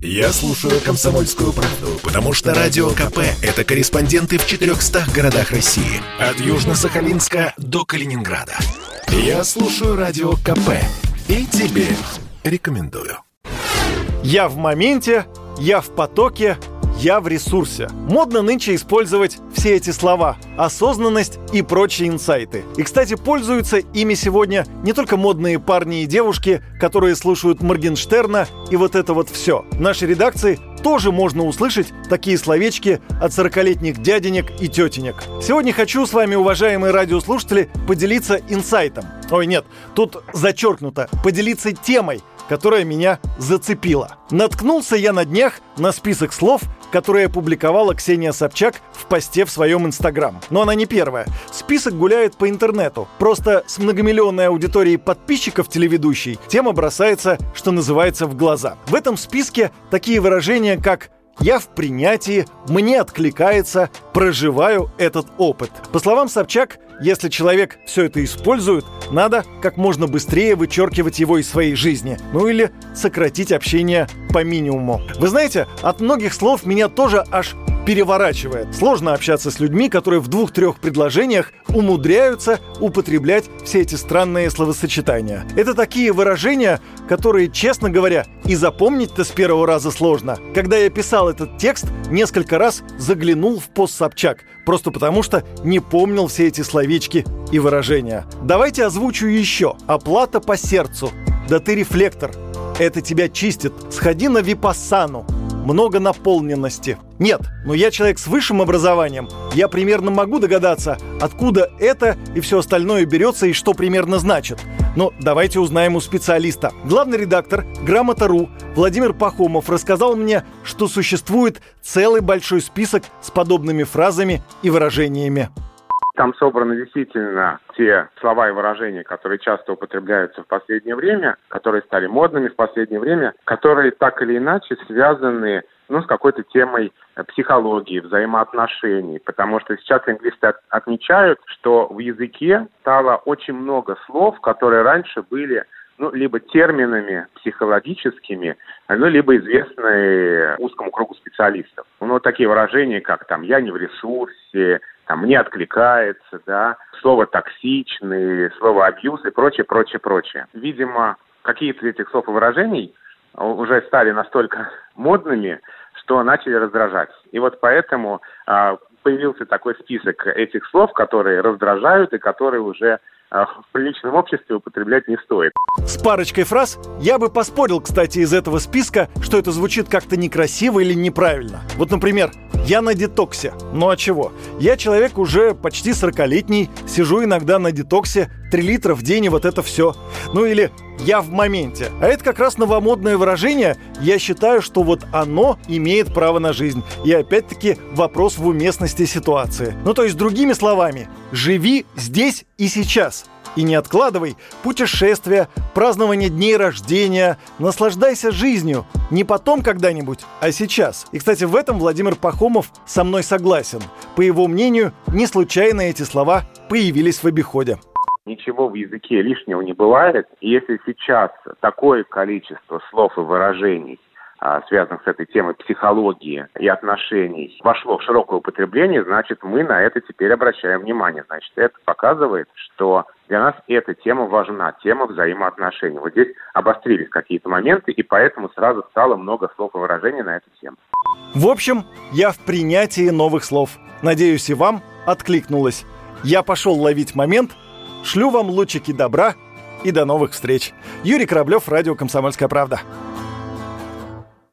Я слушаю «Комсомольскую правду», потому что «Радио КП» — это корреспонденты в 400 городах России. От Южно-Сахалинска до Калининграда. Я слушаю «Радио КП» и тебе рекомендую. Я в моменте, я в потоке, я в ресурсе. Модно нынче использовать все эти слова – осознанность и прочие инсайты. И, кстати, пользуются ими сегодня не только модные парни и девушки, которые слушают Моргенштерна и вот это вот все. В нашей редакции тоже можно услышать такие словечки от 40-летних дяденек и тетенек. Сегодня хочу с вами, уважаемые радиослушатели, поделиться инсайтом. Ой, нет, тут зачеркнуто. Поделиться темой, которая меня зацепила. Наткнулся я на днях на список слов, которые опубликовала Ксения Собчак в посте в своем Инстаграм. Но она не первая. Список гуляет по интернету. Просто с многомиллионной аудиторией подписчиков телеведущей тема бросается, что называется, в глаза. В этом списке такие выражения, как я в принятии, мне откликается, проживаю этот опыт. По словам Собчак, если человек все это использует, надо как можно быстрее вычеркивать его из своей жизни. Ну или сократить общение по минимуму. Вы знаете, от многих слов меня тоже аж переворачивает. Сложно общаться с людьми, которые в двух-трех предложениях умудряются употреблять все эти странные словосочетания. Это такие выражения, которые, честно говоря, и запомнить-то с первого раза сложно. Когда я писал этот текст, несколько раз заглянул в пост Собчак, просто потому что не помнил все эти словечки и выражения. Давайте озвучу еще. Оплата по сердцу. Да ты рефлектор. Это тебя чистит. Сходи на випассану много наполненности. Нет, но я человек с высшим образованием. Я примерно могу догадаться, откуда это и все остальное берется и что примерно значит. Но давайте узнаем у специалиста. Главный редактор «Грамота.ру» Владимир Пахомов рассказал мне, что существует целый большой список с подобными фразами и выражениями. Там собраны действительно те слова и выражения, которые часто употребляются в последнее время, которые стали модными в последнее время, которые так или иначе связаны ну, с какой-то темой э, психологии, взаимоотношений, потому что сейчас лингвисты отмечают, что в языке стало очень много слов, которые раньше были ну, либо терминами психологическими, ну, либо известные узкому кругу специалистов. Ну, вот такие выражения, как там «я не в ресурсе», там, мне откликается, да, слово токсичный, слово абьюз и прочее, прочее, прочее. Видимо, какие-то этих слов и выражений уже стали настолько модными, что начали раздражать. И вот поэтому а, появился такой список этих слов, которые раздражают и которые уже в приличном обществе употреблять не стоит. С парочкой фраз я бы поспорил, кстати, из этого списка, что это звучит как-то некрасиво или неправильно. Вот, например, я на детоксе. Ну а чего? Я человек уже почти 40-летний, сижу иногда на детоксе, 3 литра в день и вот это все. Ну или «я в моменте». А это как раз новомодное выражение. Я считаю, что вот оно имеет право на жизнь. И опять-таки вопрос в уместности ситуации. Ну то есть другими словами, живи здесь и сейчас – и не откладывай путешествия, празднование дней рождения, наслаждайся жизнью. Не потом когда-нибудь, а сейчас. И, кстати, в этом Владимир Пахомов со мной согласен. По его мнению, не случайно эти слова появились в обиходе ничего в языке лишнего не бывает. И если сейчас такое количество слов и выражений а, связанных с этой темой психологии и отношений, вошло в широкое употребление, значит, мы на это теперь обращаем внимание. Значит, это показывает, что для нас эта тема важна, тема взаимоотношений. Вот здесь обострились какие-то моменты, и поэтому сразу стало много слов и выражений на эту тему. В общем, я в принятии новых слов. Надеюсь, и вам откликнулось. Я пошел ловить момент. Шлю вам лучики добра и до новых встреч. Юрий Кораблев, Радио «Комсомольская правда».